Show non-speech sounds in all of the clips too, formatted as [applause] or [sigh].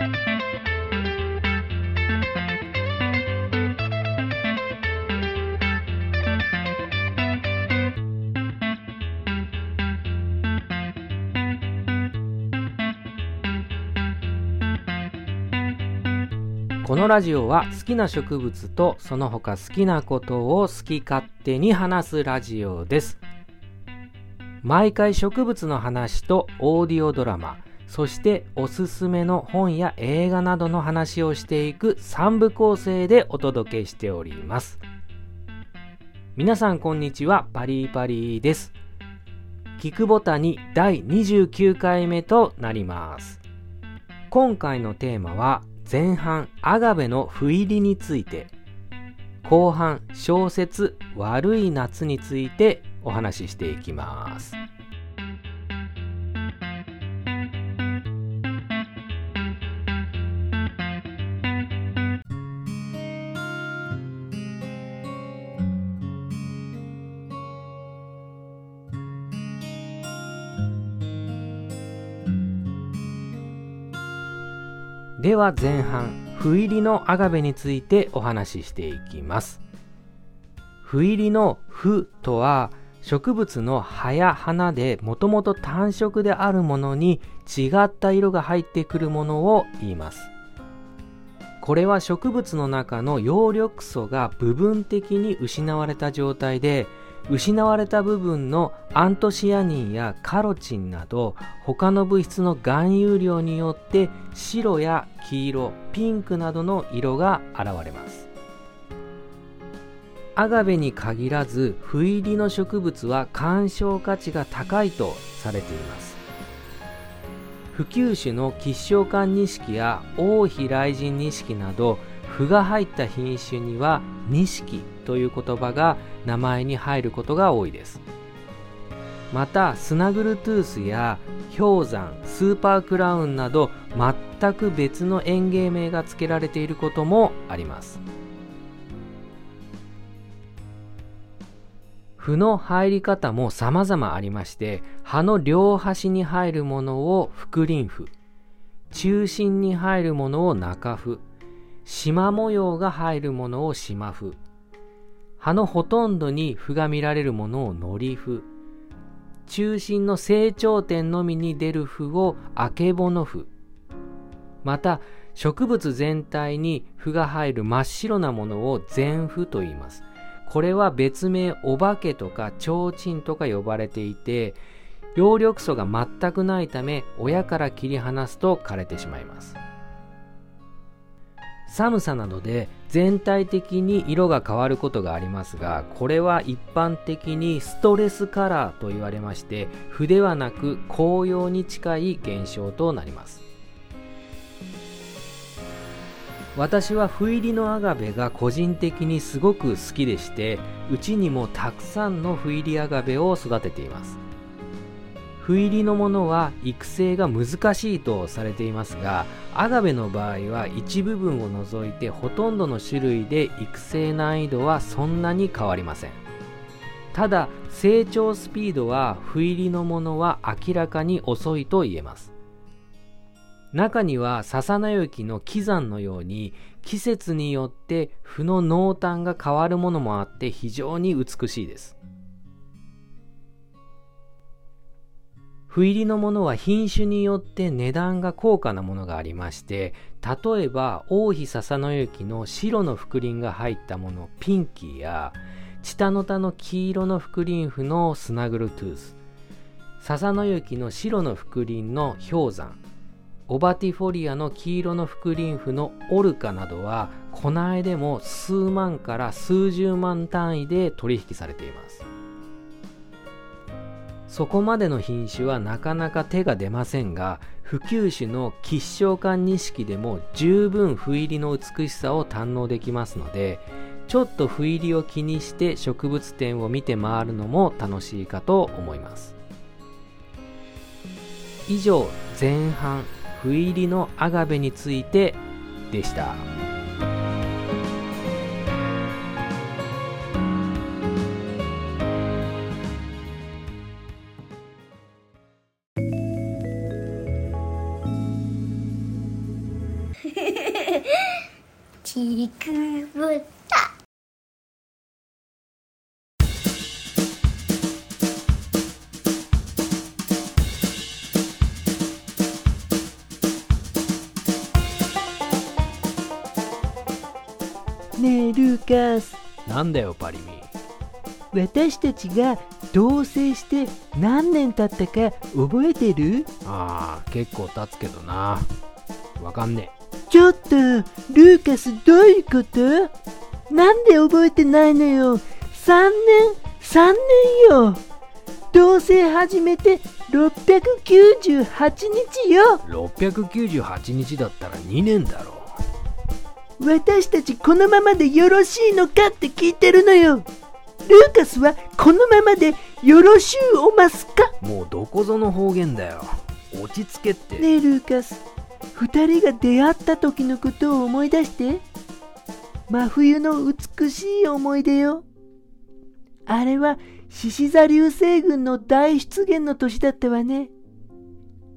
このラジオは好きな植物とその他好きなことを好き勝手に話すラジオです。毎回植物の話とオーディオドラマそしておすすめの本や映画などの話をしていく3部構成でお届けしております。皆さんこんにちはパリパリです。キクボタに第29回目となります。今回のテーマは前半アガベの不入りについて。後半小説悪い夏についてお話ししていきます。では前半不入りのアガベについてお話ししていきます。不入りの「不」とは植物の葉や花でもともと単色であるものに違った色が入ってくるものを言います。これは植物の中の葉緑素が部分的に失われた状態で失われた部分のアントシアニンやカロチンなど他の物質の含有量によって白や黄色ピンクなどの色が現れます。アガベに限らず不入りの植物は鑑賞価値が高いとされています。普及種の吉祥館錦や王妃雷神錦など符が入った品種には錦という言葉が名前に入ることが多いです。またスナグルトゥースや氷山スーパークラウンなど全く別の園芸名が付けられていることもあります。符の入り方も様々ありまして葉の両端に入るものを覆輪符中心に入るものを中符縞模様が入るものを縞符葉のほとんどに符が見られるものをのり符中心の成長点のみに出る符をあけぼの符また植物全体に符が入る真っ白なものを全符と言います。これは別名お化けとか提灯とか呼ばれていて葉緑素が全くないため親から切り離すと枯れてしまいます。寒さなどで全体的に色が変わることがありますがこれは一般的にストレスカラーと言われまして筆はなく紅葉に近い現象となります。私は不入りのアガベが個人的にすごく好きでしてうちにもたくさんの不入りアガベを育てています。不入りのものは育成が難しいとされていますがアガベの場合は一部分を除いてほとんどの種類で育成難易度はそんなに変わりません。ただ成長スピードは不入りのものは明らかに遅いと言えます。中には笹名雪の喜山のように季節によって負の濃淡が変わるものもあって非常に美しいです。不入りのものは品種によって値段が高価なものがありまして例えば王妃笹の雪の白の覆輪が入ったものピンキーやチタノタの黄色の覆輪符のスナグルトゥース笹の雪の白の覆輪の氷山オバティフォリアの黄色の覆輪符のオルカなどはこの間でも数万から数十万単位で取引されています。そこまでの品種はなかなか手が出ませんが普及種の吉祥館錦でも十分不入りの美しさを堪能できますのでちょっと不入りを気にして植物展を見て回るのも楽しいかと思います以上前半不入りのアガベについてでした。ちくぶたねえルーカス。なんだよパリミ私たちが同棲して何年経ったか覚えてる？ああ結構経つけどな。わかんねちょっとルーカスどういうこと？なんで覚えてないのよ。3年3年よ。同棲始めて698日よ。え698日だったら2年だろ私たちこのままでよろしいのかって聞いてるのよ。ルーカスはこのままでよろしゅうおますか？もうどこぞの方言だよ。落ち着けって、ねえルーカス二人が出会った時のことを思い出して。真冬の美しい思い出よ。あれは獅子座流星群の大出現の年だったわね。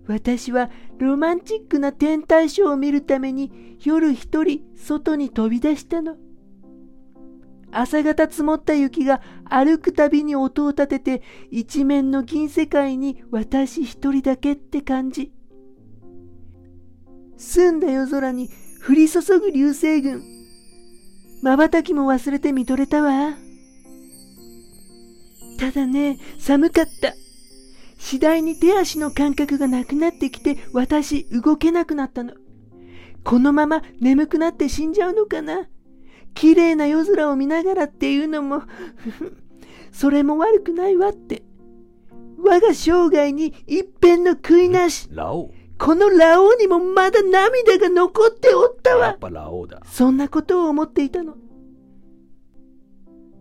私はロマンチックな天体ショーを見るために夜一人外に飛び出したの。朝方積もった雪が歩くたびに音を立てて一面の銀世界に私一人だけって感じ。澄んだ夜空に降り注ぐ流星群。瞬きも忘れて見とれたわ。ただね寒かった。次第に手足の感覚がなくなってきて私動けなくなったの。このまま眠くなって死んじゃうのかな。綺麗な夜空を見ながらっていうのも [laughs] それも悪くないわって。我が生涯に一片の悔いなし。ラオ。このラオウにもまだ涙が残っておったわ。やっぱラオウだ。そんなことを思っていたの。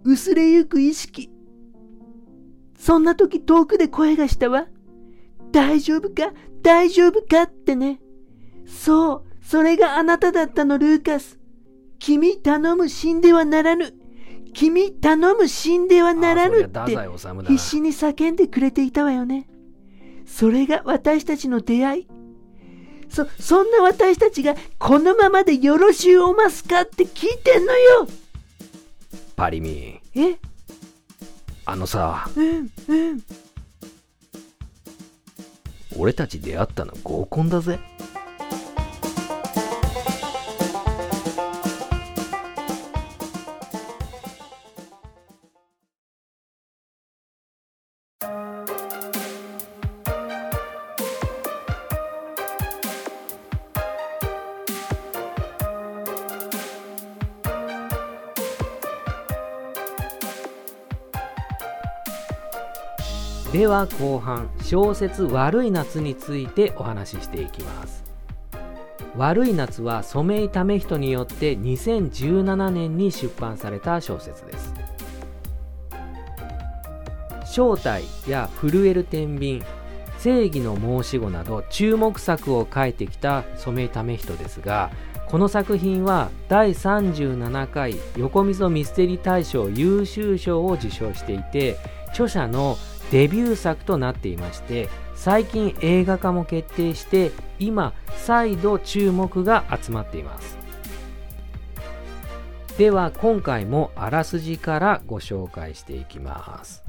薄れゆく意識。そんな時遠くで声がしたわ。大丈夫か？大丈夫かってね。そうそれがあなただったのルーカス。君頼む死んではならぬ。君頼む死んではならぬって必死に叫んでくれていたわよね。それが私たちの出会いそそんな私たちがこのままでよろしゅうおますかって聞いてんのよ。パリミえ？あのさ。うんうん。俺たち出会ったの合コンだぜでは後半小説「悪い夏」についてお話ししていきます悪い夏は染井為人によって2017年に出版された小説です。正体や震える天秤正義の申し子など注目作を書いてきた染井為人ですがこの作品は第37回横溝ミステリー大賞優秀賞を受賞していて著者のデビュー作となっていまして最近映画化も決定して今再度注目が集まっています。では今回もあらすじからご紹介していきます。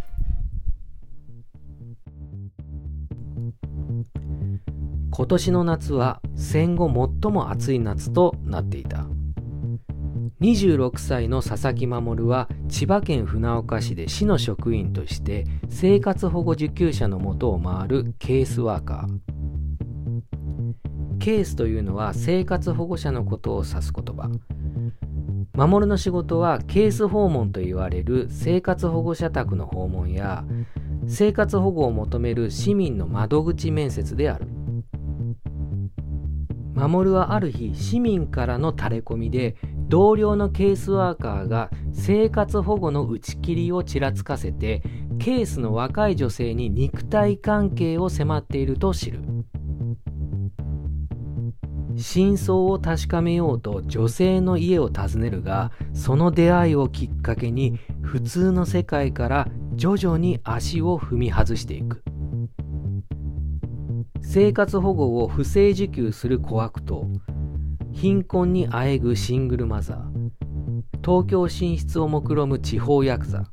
今年の夏は戦後最も暑い夏となっていた。26歳の佐々木守は千葉県船岡市で市の職員として生活保護受給者のもとを回るケースワーカー。ケースというのは生活保護者のことを指す言葉。守の仕事はケース訪問と言われる生活保護者宅の訪問や生活保護を求める市民の窓口面接である。守はある日市民からのタレコミで同僚のケースワーカーが生活保護の打ち切りをちらつかせてケースの若い女性に肉体関係を迫っていると知る。真相を確かめようと女性の家を訪ねるがその出会いをきっかけに普通の世界から徐々に足を踏み外していく。生活保護を不正受給する小悪党貧困にあえぐシングルマザー。東京進出を目論む地方ヤクザ。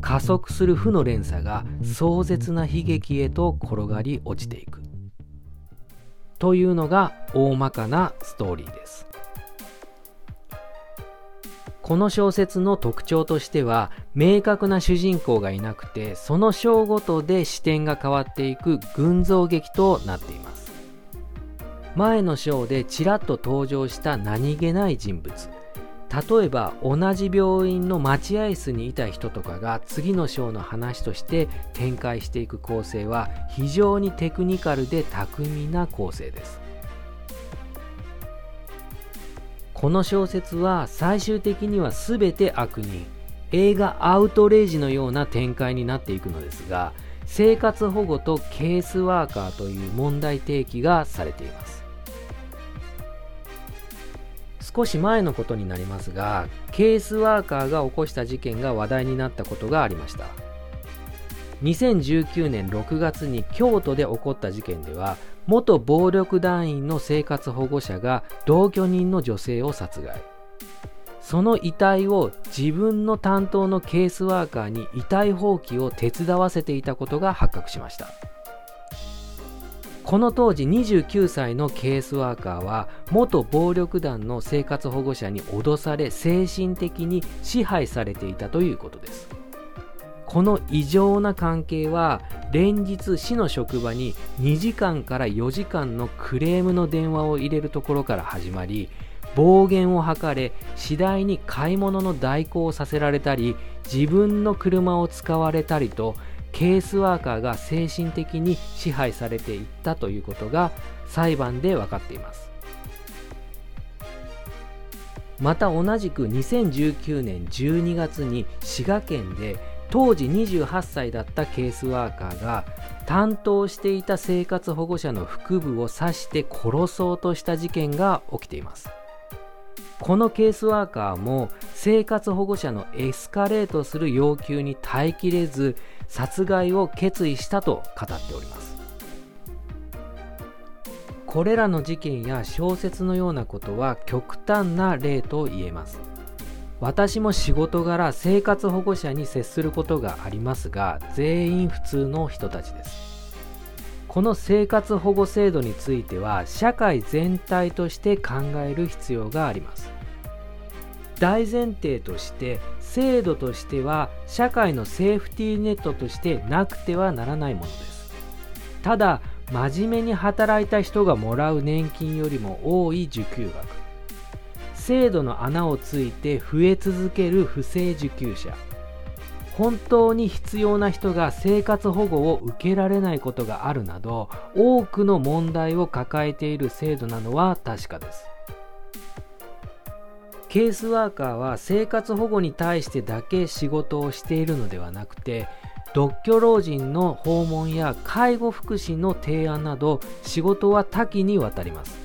加速する負の連鎖が壮絶な悲劇へと転がり落ちていく。というのが大まかなストーリーです。この小説の特徴としては明確な主人公がいなくてその章ごとで視点が変わっていく群像劇となっています。前の章でちらっと登場した何気ない人物。例えば同じ病院の待合室にいた人とかが次の章の話として展開していく構成は非常にテクニカルで巧みな構成です。この小説は最終的には全て悪人映画アウトレイジのような展開になっていくのですが生活保護とケースワーカーという問題提起がされています。少し前のことになりますがケースワーカーが起こした事件が話題になったことがありました。2019年6月に京都で起こった事件では元暴力団員の生活保護者が同居人の女性を殺害。その遺体を自分の担当のケースワーカーに遺体放棄を手伝わせていたことが発覚しました。この当時29歳のケースワーカーは元暴力団の生活保護者に脅され精神的に支配されていたということです。この異常な関係は連日市の職場に2時間から4時間のクレームの電話を入れるところから始まり暴言を吐かれ次第に買い物の代行をさせられたり自分の車を使われたりとケースワーカーが精神的に支配されていったということが裁判で分かっています。また同じく2019年12月に滋賀県で当時28歳だったケースワーカーが担当していた生活保護者の腹部を刺して殺そうとした事件が起きています。このケースワーカーも生活保護者のエスカレートする要求に耐えきれず殺害を決意したと語っております。これらの事件や小説のようなことは極端な例と言えます。私も仕事柄生活保護者に接することがありますが全員普通の人たちです。この生活保護制度については社会全体として考える必要があります。大前提として制度としては社会のセーフティーネットとしてなくてはならないものです。ただ真面目に働いた人がもらう年金よりも多い受給額。制度の穴をついて増え続ける不正受給者。本当に必要な人が生活保護を受けられないことがあるなど多くの問題を抱えている制度なのは確かです。ケースワーカーは生活保護に対してだけ仕事をしているのではなくて独居老人の訪問や介護福祉の提案など仕事は多岐にわたります。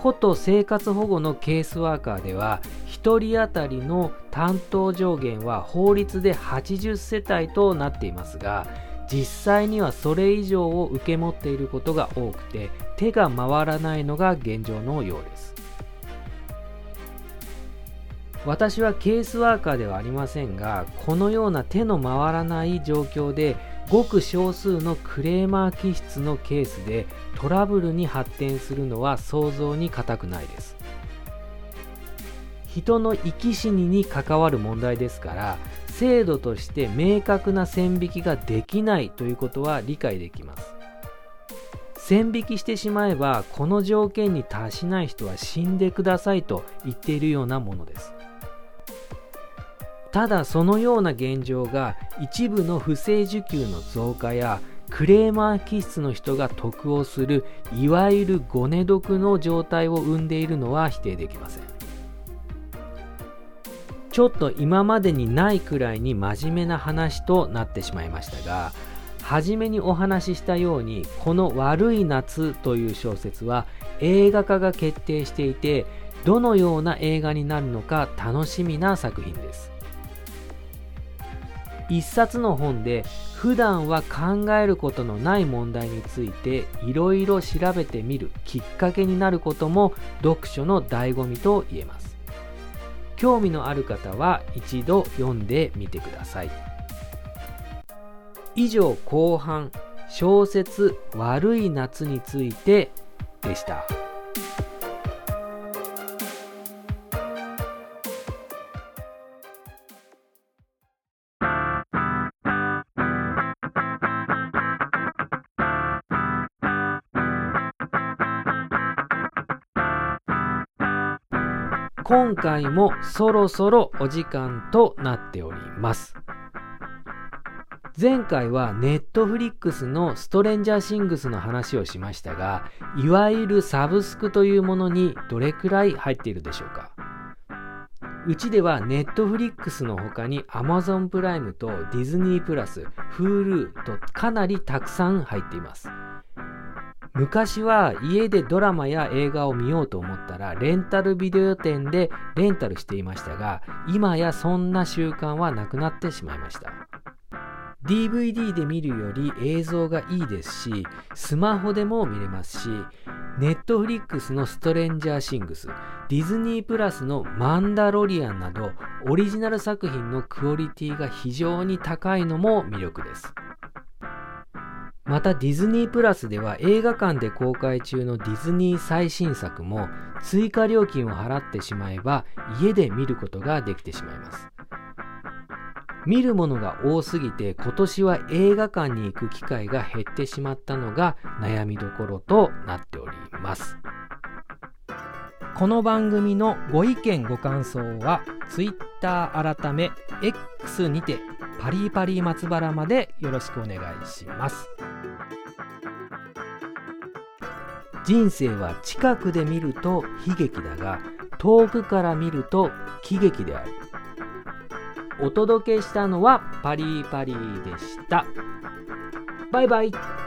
こと生活保護のケースワーカーでは1人当たりの担当上限は法律で80世帯となっていますが実際にはそれ以上を受け持っていることが多くて手が回らないのが現状のようです。私はケースワーカーではありませんがこのような手の回らない状況でごく少数のクレーマー気質のケースでトラブルに発展するのは想像に難くないです。人の生き死にに関わる問題ですから制度として明確な線引きができないということは理解できます。線引きしてしまえばこの条件に達しない人は死んでくださいと言っているようなものです。ただそのような現状が一部の不正受給の増加やクレーマー気質の人が得をするいわゆるごね毒の状態を生んでいるのは否定できません。ちょっと今までにないくらいに真面目な話となってしまいましたが初めにお話ししたようにこの「悪い夏」という小説は映画化が決定していてどのような映画になるのか楽しみな作品です。一冊の本で普段は考えることのない問題についていろいろ調べてみるきっかけになることも読書の醍醐味と言えます興味のある方は一度読んでみてください以上後半小説「悪い夏」についてでした。今回もそろそろお時間となっております。前回はネットフリックスのストレンジャーシングスの話をしましたが、いわゆるサブスクというものにどれくらい入っているでしょうか？うちではネットフリックスの他に Amazon プライムとディズニープラス、Hulu とかなりたくさん入っています。昔は家でドラマや映画を見ようと思ったらレンタルビデオ店でレンタルしていましたが今やそんな習慣はなくなってしまいました。DVD で見るより映像がいいですしスマホでも見れますしネットフリックスのストレンジャーシングスディズニープラスのマンダロリアンなどオリジナル作品のクオリティが非常に高いのも魅力です。またディズニープラスでは映画館で公開中のディズニー最新作も追加料金を払ってしまえば家で見ることができてしまいます見るものが多すぎて今年は映画館に行く機会が減ってしまったのが悩みどころとなっておりますこの番組のご意見ご感想は Twitter 改め X にてパリパリ松原までよろしくお願いします。人生は近くで見ると悲劇だが遠くから見ると喜劇である。お届けしたのはパリパリでした。バイバイ。